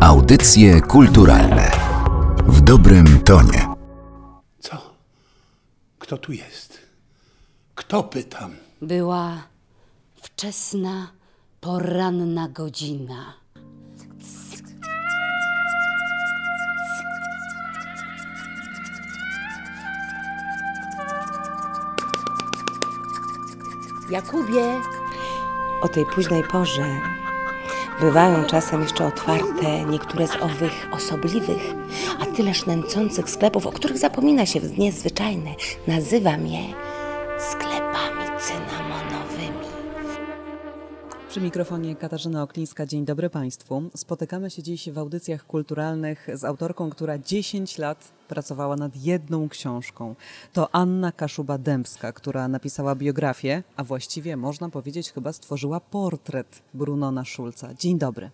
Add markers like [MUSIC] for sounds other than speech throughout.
Audycje kulturalne w dobrym tonie. Co? Kto tu jest? Kto pytam? Była wczesna, poranna godzina. Jakubie, O tej późnej porze bywają czasem jeszcze otwarte niektóre z owych osobliwych, a tyleż nęcących sklepów, o których zapomina się w dnie zwyczajne. Nazywam je sklepami Przy mikrofonie Katarzyna Oklińska. Dzień dobry Państwu. Spotykamy się dziś w audycjach kulturalnych z autorką, która 10 lat pracowała nad jedną książką. To Anna Kaszuba-Dębska, która napisała biografię, a właściwie można powiedzieć chyba stworzyła portret Brunona Schulza. Dzień dobry.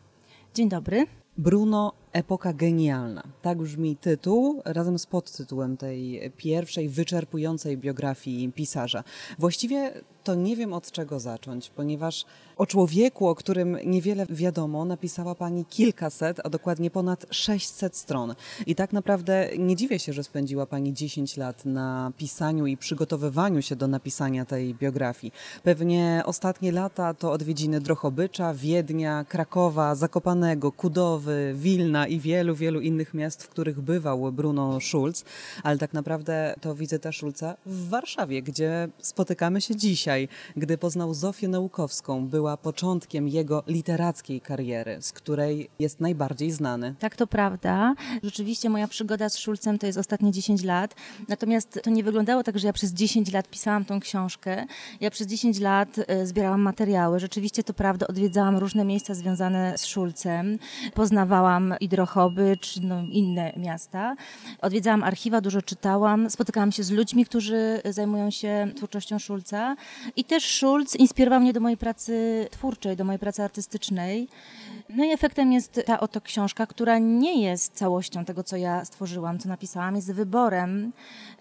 Dzień dobry. Bruno, epoka genialna. Tak brzmi tytuł razem z podtytułem tej pierwszej wyczerpującej biografii pisarza. Właściwie to nie wiem od czego zacząć, ponieważ o człowieku, o którym niewiele wiadomo, napisała pani kilkaset, a dokładnie ponad 600 stron. I tak naprawdę nie dziwię się, że spędziła pani 10 lat na pisaniu i przygotowywaniu się do napisania tej biografii. Pewnie ostatnie lata to odwiedziny Drochobycza, Wiednia, Krakowa, Zakopanego, Kudowy, Wilna i wielu, wielu innych miast, w których bywał Bruno Schulz, ale tak naprawdę to wizyta Schulza w Warszawie, gdzie spotykamy się dzisiaj, gdy poznał Zofię Naukowską, była początkiem jego literackiej kariery, z której jest najbardziej znany. Tak, to prawda. Rzeczywiście moja przygoda z Szulcem to jest ostatnie 10 lat. Natomiast to nie wyglądało tak, że ja przez 10 lat pisałam tą książkę. Ja przez 10 lat e, zbierałam materiały. Rzeczywiście to prawda, odwiedzałam różne miejsca związane z Szulcem. Poznawałam Drochoby, czy no, inne miasta. Odwiedzałam archiwa, dużo czytałam. Spotykałam się z ludźmi, którzy zajmują się twórczością Szulca. I też Schulz inspirował mnie do mojej pracy twórczej, do mojej pracy artystycznej. No i efektem jest ta oto książka, która nie jest całością tego, co ja stworzyłam, co napisałam, jest wyborem.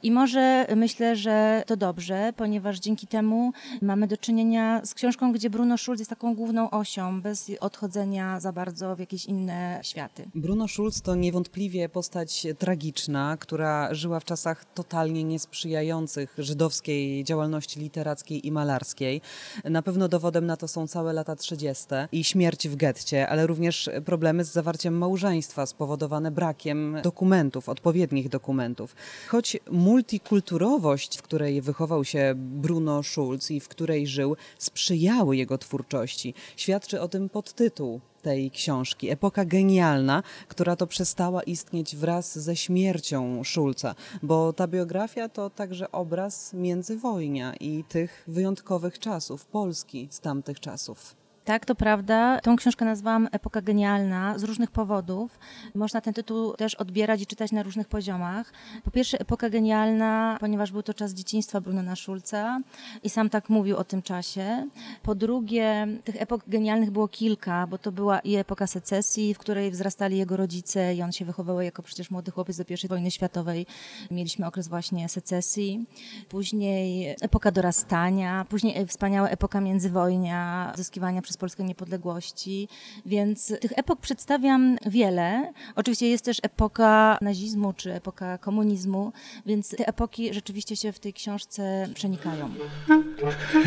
I może myślę, że to dobrze, ponieważ dzięki temu mamy do czynienia z książką, gdzie Bruno Schulz jest taką główną osią, bez odchodzenia za bardzo w jakieś inne światy. Bruno Schulz to niewątpliwie postać tragiczna, która żyła w czasach totalnie niesprzyjających żydowskiej działalności literackiej i malarskiej. Na pewno dowodem na to są całe lata 30. i śmierć w getcie, ale również problemy z zawarciem małżeństwa spowodowane brakiem dokumentów, odpowiednich dokumentów. Choć multikulturowość, w której wychował się Bruno Schulz i w której żył, sprzyjały jego twórczości. Świadczy o tym podtytuł tej książki. Epoka genialna, która to przestała istnieć wraz ze śmiercią Schulza, bo ta biografia to także obraz międzywojnia i tych wyjątkowych czasów, Polski z tamtych czasów. Tak, to prawda. Tą książkę nazwałam Epoka Genialna z różnych powodów. Można ten tytuł też odbierać i czytać na różnych poziomach. Po pierwsze, Epoka Genialna, ponieważ był to czas dzieciństwa Brunona Schulza i sam tak mówił o tym czasie. Po drugie, tych epok genialnych było kilka, bo to była i epoka secesji, w której wzrastali jego rodzice i on się wychowywał jako przecież młody chłopiec do I wojny światowej. Mieliśmy okres właśnie secesji. Później epoka dorastania, później wspaniała epoka międzywojnia, zyskiwania przez Polskę niepodległości, więc tych epok przedstawiam wiele. Oczywiście jest też epoka nazizmu czy epoka komunizmu, więc te epoki rzeczywiście się w tej książce przenikają.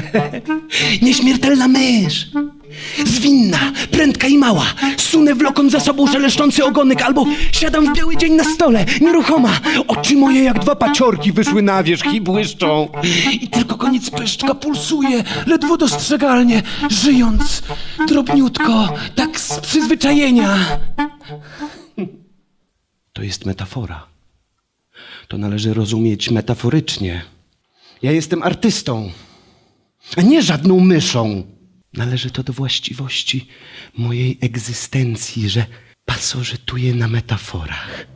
[LAUGHS] Nieśmiertelna mysz! Zwinna, prędka i mała. Sunę wlokąc za sobą szeleszczący ogonek, albo siadam w biały dzień na stole, nieruchoma. Oczy moje jak dwa paciorki wyszły na wierzch i błyszczą. I tylko koniec pyszczka pulsuje, ledwo dostrzegalnie, żyjąc drobniutko, tak z przyzwyczajenia. To jest metafora. To należy rozumieć metaforycznie. Ja jestem artystą, a nie żadną myszą. Należy to do właściwości mojej egzystencji, że pasożytuję na metaforach.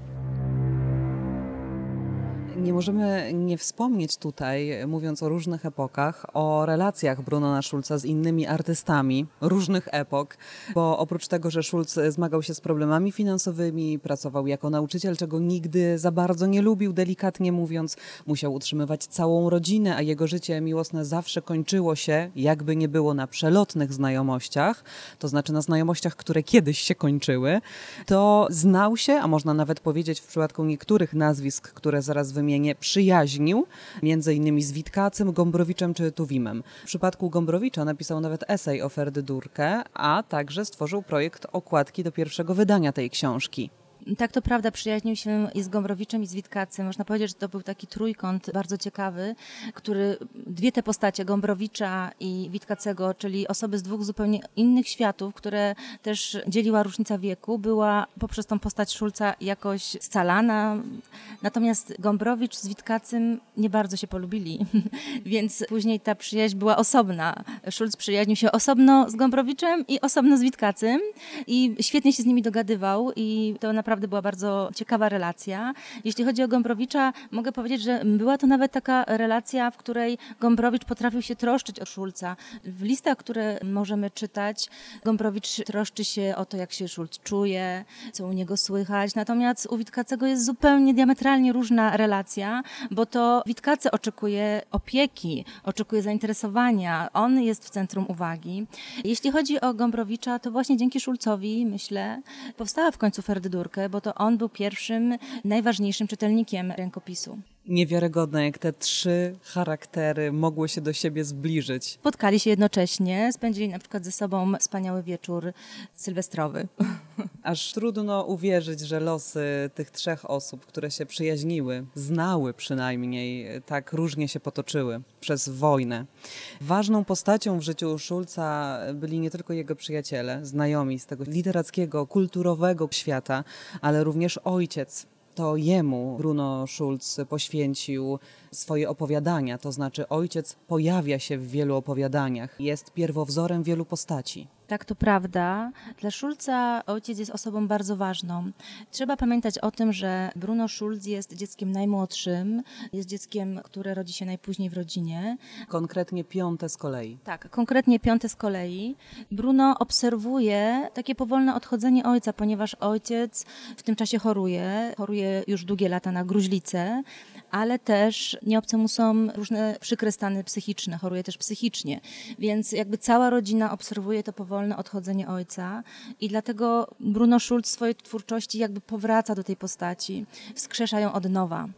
Nie możemy nie wspomnieć tutaj, mówiąc o różnych epokach, o relacjach Brunona Schulza z innymi artystami różnych epok, bo oprócz tego, że Schulz zmagał się z problemami finansowymi, pracował jako nauczyciel, czego nigdy za bardzo nie lubił, delikatnie mówiąc, musiał utrzymywać całą rodzinę, a jego życie miłosne zawsze kończyło się, jakby nie było na przelotnych znajomościach, to znaczy na znajomościach, które kiedyś się kończyły, to znał się, a można nawet powiedzieć w przypadku niektórych nazwisk, które zaraz wymienię, przyjaźnił, między innymi z Witkacym, Gombrowiczem czy Tuwimem. W przypadku Gombrowicza napisał nawet esej o Ferdydurkę, a także stworzył projekt okładki do pierwszego wydania tej książki. Tak, to prawda, przyjaźnił się i z Gombrowiczem, i z Witkacym. Można powiedzieć, że to był taki trójkąt bardzo ciekawy, który dwie te postacie, Gombrowicza i Witkacego, czyli osoby z dwóch zupełnie innych światów, które też dzieliła różnica wieku, była poprzez tą postać Szulca jakoś scalana. Natomiast Gombrowicz z Witkacym nie bardzo się polubili, [LAUGHS] więc później ta przyjaźń była osobna. Szulc przyjaźnił się osobno z Gombrowiczem i osobno z Witkacym i świetnie się z nimi dogadywał i to naprawdę naprawdę była bardzo ciekawa relacja. Jeśli chodzi o Gombrowicza, mogę powiedzieć, że była to nawet taka relacja, w której Gombrowicz potrafił się troszczyć o Szulca. W listach, które możemy czytać, Gombrowicz troszczy się o to, jak się Szulc czuje, co u niego słychać. Natomiast u Witkacego jest zupełnie diametralnie różna relacja, bo to Witkacy oczekuje opieki, oczekuje zainteresowania. On jest w centrum uwagi. Jeśli chodzi o Gombrowicza, to właśnie dzięki Szulcowi, myślę, powstała w końcu Ferdydurkę, bo to on był pierwszym, najważniejszym czytelnikiem rękopisu. Niewiarygodne, jak te trzy charaktery mogły się do siebie zbliżyć. Spotkali się jednocześnie, spędzili na przykład ze sobą wspaniały wieczór sylwestrowy. [LAUGHS] Aż trudno uwierzyć, że losy tych trzech osób, które się przyjaźniły, znały przynajmniej, tak różnie się potoczyły przez wojnę. Ważną postacią w życiu Szulca byli nie tylko jego przyjaciele, znajomi z tego literackiego, kulturowego świata, ale również ojciec, to jemu Bruno Schulz poświęcił swoje opowiadania, to znaczy ojciec pojawia się w wielu opowiadaniach, jest pierwowzorem wielu postaci. Tak, to prawda. Dla Szulca ojciec jest osobą bardzo ważną. Trzeba pamiętać o tym, że Bruno Schulz jest dzieckiem najmłodszym, jest dzieckiem, które rodzi się najpóźniej w rodzinie. Konkretnie piąte z kolei. Tak, konkretnie piąte z kolei. Bruno obserwuje takie powolne odchodzenie ojca, ponieważ ojciec w tym czasie choruje, choruje już długie lata na gruźlicę, ale też nieobce mu są różne przykre stany psychiczne, choruje też psychicznie. Więc jakby cała rodzina obserwuje to powolne odchodzenie ojca i dlatego Bruno Schulz w swojej twórczości jakby powraca do tej postaci, wskrzesza ją od nowa.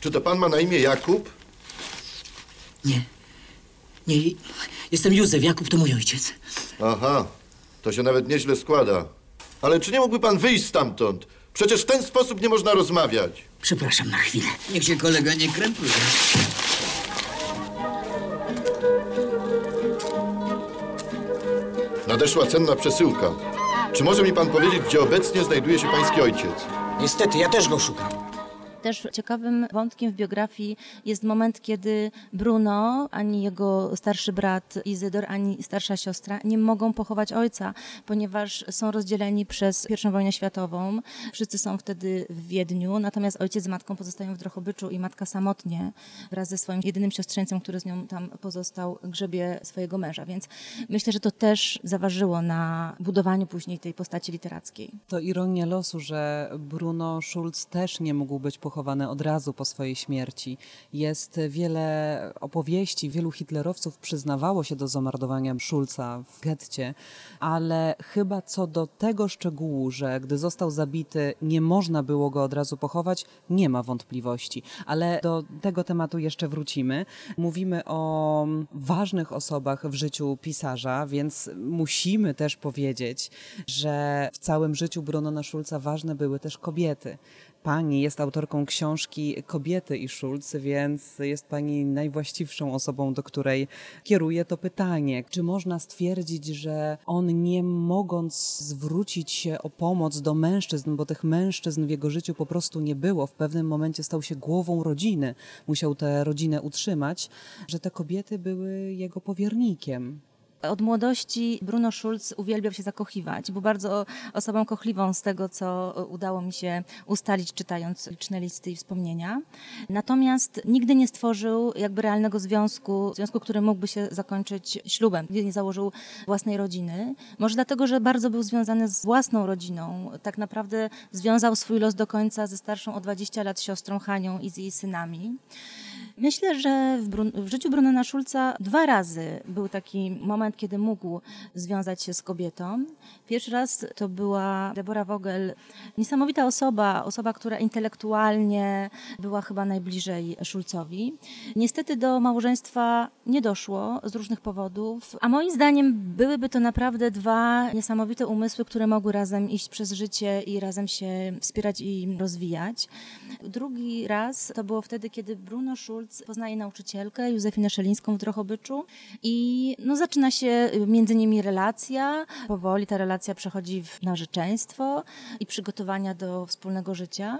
Czy to pan ma na imię Jakub? Nie. Nie, jestem Józef, Jakub to mój ojciec. Aha, to się nawet nieźle składa. Ale czy nie mógłby pan wyjść stamtąd? Przecież w ten sposób nie można rozmawiać. Przepraszam na chwilę. Niech się kolega nie krępuje. Nadeszła cenna przesyłka. Czy może mi pan powiedzieć, gdzie obecnie znajduje się pański ojciec? Niestety, ja też go szukam. Też ciekawym wątkiem w biografii jest moment, kiedy Bruno, ani jego starszy brat Izydor, ani starsza siostra nie mogą pochować ojca, ponieważ są rozdzieleni przez I wojnę światową. Wszyscy są wtedy w Wiedniu, natomiast ojciec z matką pozostają w Drohobyczu i matka samotnie wraz ze swoim jedynym siostrzeńcem, który z nią tam pozostał, grzebie swojego męża. Więc myślę, że to też zaważyło na budowaniu później tej postaci literackiej. To ironia losu, że Bruno Schulz też nie mógł być pochowany od razu po swojej śmierci. Jest wiele opowieści, wielu hitlerowców przyznawało się do zamordowania Schulza w getcie, ale chyba co do tego szczegółu, że gdy został zabity, nie można było go od razu pochować, nie ma wątpliwości. Ale do tego tematu jeszcze wrócimy. Mówimy o ważnych osobach w życiu pisarza, więc musimy też powiedzieć, że w całym życiu Brunona Schulza ważne były też kobiety. Pani jest autorką książki Kobiety i Schulz, więc jest Pani najwłaściwszą osobą, do której kieruję to pytanie. Czy można stwierdzić, że on nie mogąc zwrócić się o pomoc do mężczyzn, bo tych mężczyzn w jego życiu po prostu nie było, w pewnym momencie stał się głową rodziny, musiał tę rodzinę utrzymać, że te kobiety były jego powiernikiem? Od młodości Bruno Schulz uwielbiał się zakochiwać. Był bardzo osobą kochliwą z tego, co udało mi się ustalić, czytając liczne listy i wspomnienia. Natomiast nigdy nie stworzył jakby realnego związku, związku, który mógłby się zakończyć ślubem. Nie założył własnej rodziny. Może dlatego, że bardzo był związany z własną rodziną. Tak naprawdę związał swój los do końca ze starszą o 20 lat siostrą Hanią i z jej synami. Myślę, że w, Brun- w życiu Brunona Schulza dwa razy był taki moment, kiedy mógł związać się z kobietą. Pierwszy raz to była Deborah Vogel, niesamowita osoba, osoba, która intelektualnie była chyba najbliżej Schulzowi. Niestety do małżeństwa nie doszło z różnych powodów, a moim zdaniem byłyby to naprawdę dwa niesamowite umysły, które mogły razem iść przez życie i razem się wspierać i rozwijać. Drugi raz to było wtedy, kiedy Bruno Schulz poznaje nauczycielkę Józefinę Szelińską w Drohobyczu i no, zaczyna się między nimi relacja. Powoli ta relacja przechodzi w narzeczeństwo i przygotowania do wspólnego życia.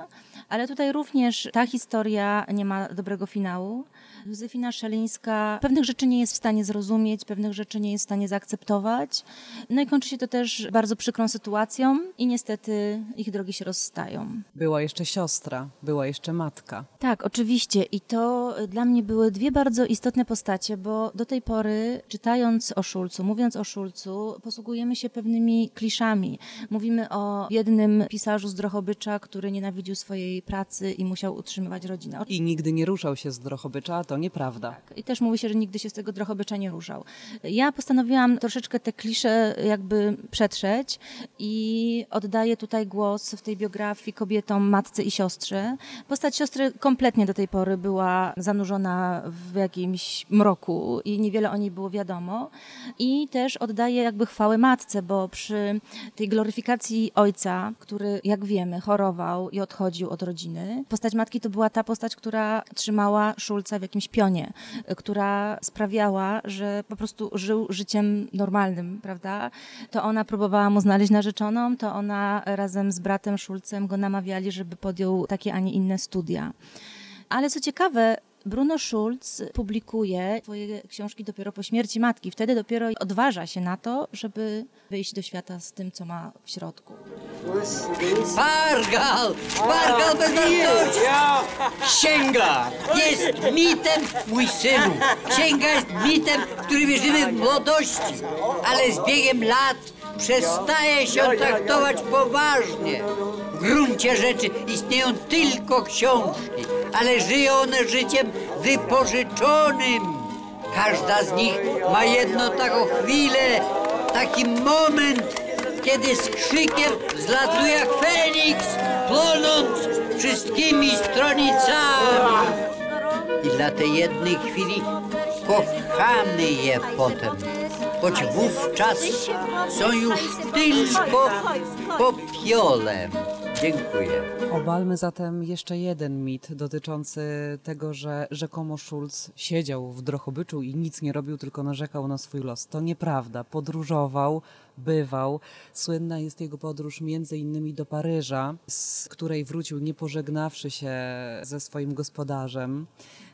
Ale tutaj również ta historia nie ma dobrego finału. Józefina Szelińska pewnych rzeczy nie jest w stanie zrozumieć, pewnych rzeczy nie jest w stanie zaakceptować. No i kończy się to też bardzo przykrą sytuacją i niestety ich drogi się rozstają. Była jeszcze siostra, była jeszcze matka. Tak, oczywiście. I to dla mnie były dwie bardzo istotne postacie, bo do tej pory, czytając o Szulcu, mówiąc o Szulcu, posługujemy się pewnymi kliszami. Mówimy o jednym pisarzu z Drohobycza, który nienawidził swojej pracy i musiał utrzymywać rodzinę. I nigdy nie ruszał się z Drohobycza, a to nieprawda. I też mówi się, że nigdy się z tego Drohobycza nie ruszał. Ja postanowiłam troszeczkę te klisze jakby przetrzeć i oddaję tutaj głos w tej biografii kobietom, matce i siostrze. Postać siostry kompletnie do tej pory była zanurzona w jakimś mroku i niewiele o niej było wiadomo. I też oddaję jakby chwałę matce, bo przy tej gloryfikacji ojca, który jak wiemy chorował i odchodził od rodziny, postać matki to była ta postać, która trzymała Szulca w jakimś pionie, która sprawiała, że po prostu żył życiem normalnym, prawda? To ona próbowała mu znaleźć narzeczoną, to ona razem z bratem Szulcem go namawiali, żeby podjął takie, a nie inne studia. Ale co ciekawe, Bruno Schulz publikuje swoje książki dopiero po śmierci matki. Wtedy dopiero odważa się na to, żeby wyjść do świata z tym, co ma w środku. Pargal! Pargal bez! Księga jest mitem, mój synu. Księga jest mitem, w który wierzymy w młodości. Ale z biegiem lat przestaje się traktować poważnie. W gruncie rzeczy istnieją tylko książki, ale żyją one życiem wypożyczonym. Każda z nich ma jedną taką chwilę, taki moment, kiedy z krzykiem zlatuje jak Feniks, płonąc wszystkimi stronicami. I dla tej jednej chwili kochamy je potem, choć wówczas są już tylko popiolem. Dziękuję. Obalmy zatem jeszcze jeden mit dotyczący tego, że rzekomo Schulz siedział w Drohobyczu i nic nie robił, tylko narzekał na swój los. To nieprawda. Podróżował, bywał. Słynna jest jego podróż między innymi do Paryża, z której wrócił nie pożegnawszy się ze swoim gospodarzem.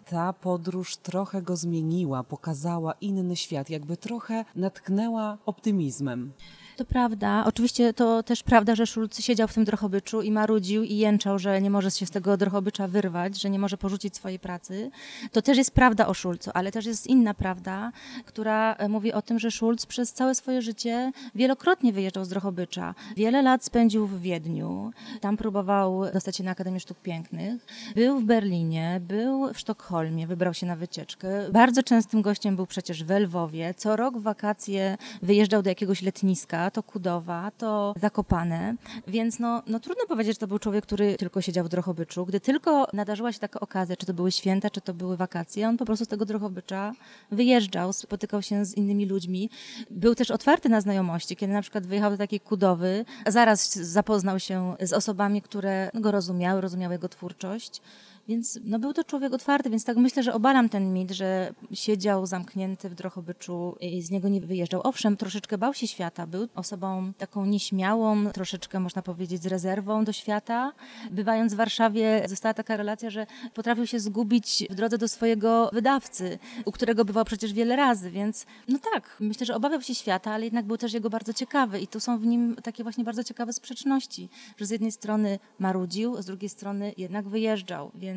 Ta podróż trochę go zmieniła, pokazała inny świat, jakby trochę natknęła optymizmem. To prawda. Oczywiście to też prawda, że Szulc siedział w tym Drohobyczu i marudził i jęczał, że nie może się z tego Drohobycza wyrwać, że nie może porzucić swojej pracy. To też jest prawda o Szulcu, ale też jest inna prawda, która e, mówi o tym, że Szulc przez całe swoje życie wielokrotnie wyjeżdżał z Drohobycza. Wiele lat spędził w Wiedniu, tam próbował dostać się na Akademię Sztuk Pięknych. Był w Berlinie, był w Sztokholmie, wybrał się na wycieczkę. Bardzo częstym gościem był przecież w Lwowie. Co rok w wakacje wyjeżdżał do jakiegoś letniska, to Kudowa, to Zakopane, więc no, no trudno powiedzieć, że to był człowiek, który tylko siedział w Drohobyczu. Gdy tylko nadarzyła się taka okazja, czy to były święta, czy to były wakacje, on po prostu z tego Drohobycza wyjeżdżał, spotykał się z innymi ludźmi. Był też otwarty na znajomości, kiedy na przykład wyjechał do takiej Kudowy, zaraz zapoznał się z osobami, które go rozumiały, rozumiały jego twórczość. Więc no, był to człowiek otwarty, więc tak myślę, że obalam ten mit, że siedział zamknięty w Drohobyczu i z niego nie wyjeżdżał. Owszem, troszeczkę bał się świata, był osobą taką nieśmiałą, troszeczkę można powiedzieć z rezerwą do świata. Bywając w Warszawie została taka relacja, że potrafił się zgubić w drodze do swojego wydawcy, u którego bywał przecież wiele razy, więc no tak, myślę, że obawiał się świata, ale jednak był też jego bardzo ciekawy i tu są w nim takie właśnie bardzo ciekawe sprzeczności, że z jednej strony marudził, z drugiej strony jednak wyjeżdżał, więc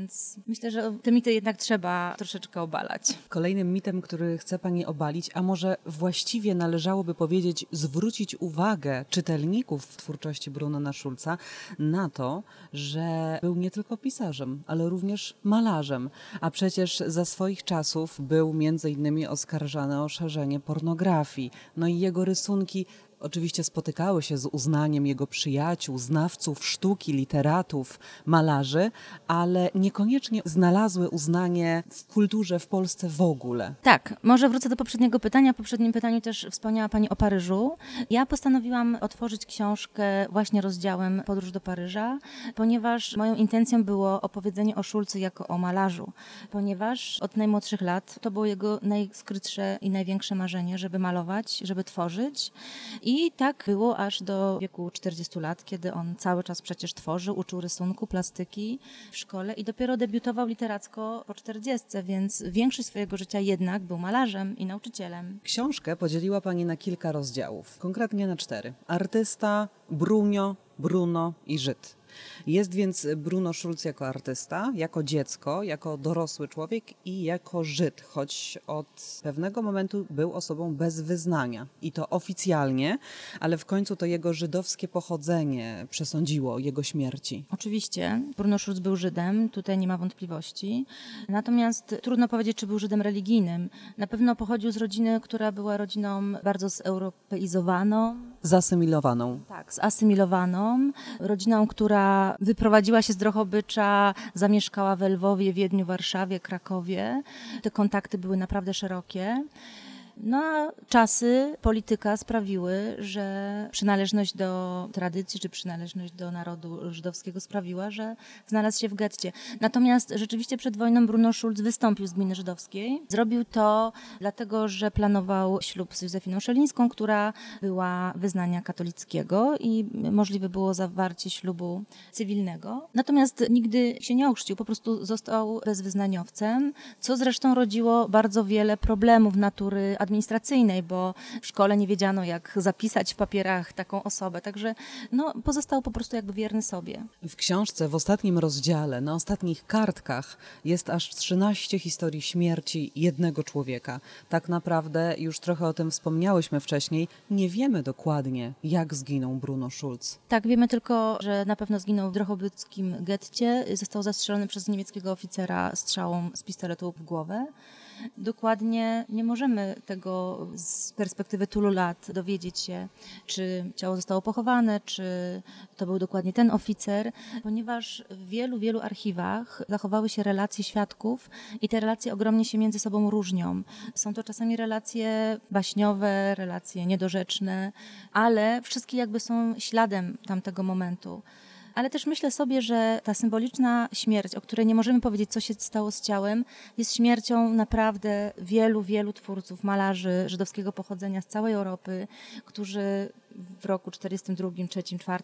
myślę, że te mity jednak trzeba troszeczkę obalać. Kolejnym mitem, który chce Pani obalić, a może właściwie należałoby powiedzieć, zwrócić uwagę czytelników w twórczości Brunona Schulza na to, że był nie tylko pisarzem, ale również malarzem, a przecież za swoich czasów był między innymi oskarżany o szerzenie pornografii. No i jego rysunki oczywiście spotykały się z uznaniem jego przyjaciół, znawców sztuki, literatów, malarzy, ale niekoniecznie znalazły uznanie w kulturze w Polsce w ogóle. Tak, może wrócę do poprzedniego pytania. W poprzednim pytaniu też wspomniała Pani o Paryżu. Ja postanowiłam otworzyć książkę właśnie rozdziałem Podróż do Paryża, ponieważ moją intencją było opowiedzenie o Szulcu jako o malarzu, ponieważ od najmłodszych lat to było jego najskrytsze i największe marzenie, żeby malować, żeby tworzyć. I tak było aż do wieku 40 lat, kiedy on cały czas przecież tworzył, uczył rysunku, plastyki w szkole i dopiero debiutował literacko po 40, więc większość swojego życia jednak był malarzem i nauczycielem. Książkę podzieliła Pani na kilka rozdziałów, konkretnie na cztery. Artysta, Brunio, Bruno i Żyd. Jest więc Bruno Schulz jako artysta, jako dziecko, jako dorosły człowiek i jako Żyd, choć od pewnego momentu był osobą bez wyznania. I to oficjalnie, ale w końcu to jego żydowskie pochodzenie przesądziło jego śmierci. Oczywiście, Bruno Schulz był Żydem, tutaj nie ma wątpliwości. Natomiast trudno powiedzieć, czy był Żydem religijnym. Na pewno pochodził z rodziny, która była rodziną bardzo zeuropeizowaną. Zasymilowaną. Tak, zasymilowaną. Rodziną, która wyprowadziła się z Drohobycza, zamieszkała w Lwowie, Wiedniu, Warszawie, Krakowie. Te kontakty były naprawdę szerokie. No a czasy, polityka sprawiły, że przynależność do tradycji czy przynależność do narodu żydowskiego sprawiła, że znalazł się w getcie. Natomiast rzeczywiście przed wojną Bruno Schulz wystąpił z gminy żydowskiej. Zrobił to dlatego, że planował ślub z Józefiną Szelińską, która była wyznania katolickiego i możliwe było zawarcie ślubu cywilnego. Natomiast nigdy się nie ochrzcił, po prostu został bezwyznaniowcem, co zresztą rodziło bardzo wiele problemów natury administracyjnej, bo w szkole nie wiedziano, jak zapisać w papierach taką osobę. Także no, pozostał po prostu jakby wierny sobie. W książce, w ostatnim rozdziale, na ostatnich kartkach jest aż 13 historii śmierci jednego człowieka. Tak naprawdę, już trochę o tym wspomniałyśmy wcześniej, nie wiemy dokładnie, jak zginął Bruno Schulz. Tak, wiemy tylko, że na pewno zginął w drohobyckim getcie. Został zastrzelony przez niemieckiego oficera strzałą z pistoletu w głowę. Dokładnie nie możemy tego z perspektywy tylu lat dowiedzieć się, czy ciało zostało pochowane, czy to był dokładnie ten oficer, ponieważ w wielu, wielu archiwach zachowały się relacje świadków i te relacje ogromnie się między sobą różnią. Są to czasami relacje baśniowe, relacje niedorzeczne, ale wszystkie jakby są śladem tamtego momentu ale też myślę sobie, że ta symboliczna śmierć, o której nie możemy powiedzieć, co się stało z ciałem, jest śmiercią naprawdę wielu, wielu twórców, malarzy żydowskiego pochodzenia z całej Europy, którzy w roku 42, 3, 4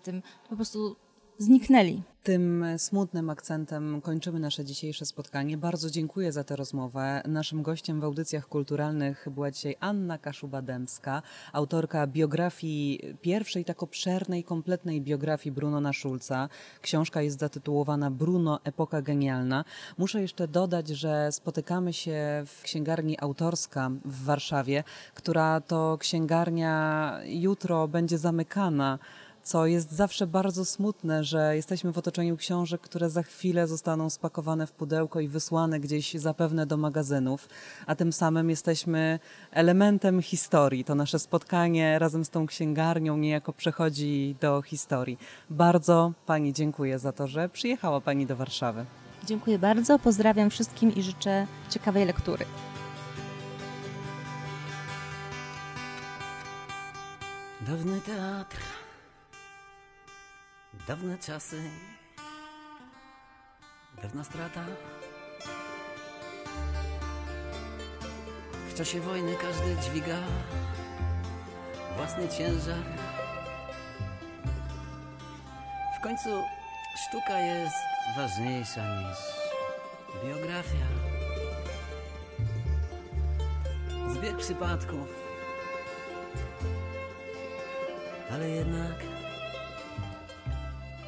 po prostu zniknęli. Tym smutnym akcentem kończymy nasze dzisiejsze spotkanie. Bardzo dziękuję za tę rozmowę. Naszym gościem w audycjach kulturalnych była dzisiaj Anna Kaszuba-Dębska, autorka biografii, pierwszej tak obszernej, kompletnej biografii Brunona Schulza. Książka jest zatytułowana Bruno, epoka genialna. Muszę jeszcze dodać, że spotykamy się w księgarni Autorska w Warszawie, która to księgarnia jutro będzie zamykana co jest zawsze bardzo smutne, że jesteśmy w otoczeniu książek, które za chwilę zostaną spakowane w pudełko i wysłane gdzieś zapewne do magazynów, a tym samym jesteśmy elementem historii. To nasze spotkanie razem z tą księgarnią niejako przechodzi do historii. Bardzo Pani dziękuję za to, że przyjechała Pani do Warszawy. Dziękuję bardzo, pozdrawiam wszystkim i życzę ciekawej lektury. Dawny teatr Dawne czasy, pewna strata. W czasie wojny każdy dźwiga własny ciężar. W końcu sztuka jest ważniejsza niż biografia. Zbieg przypadków, ale jednak.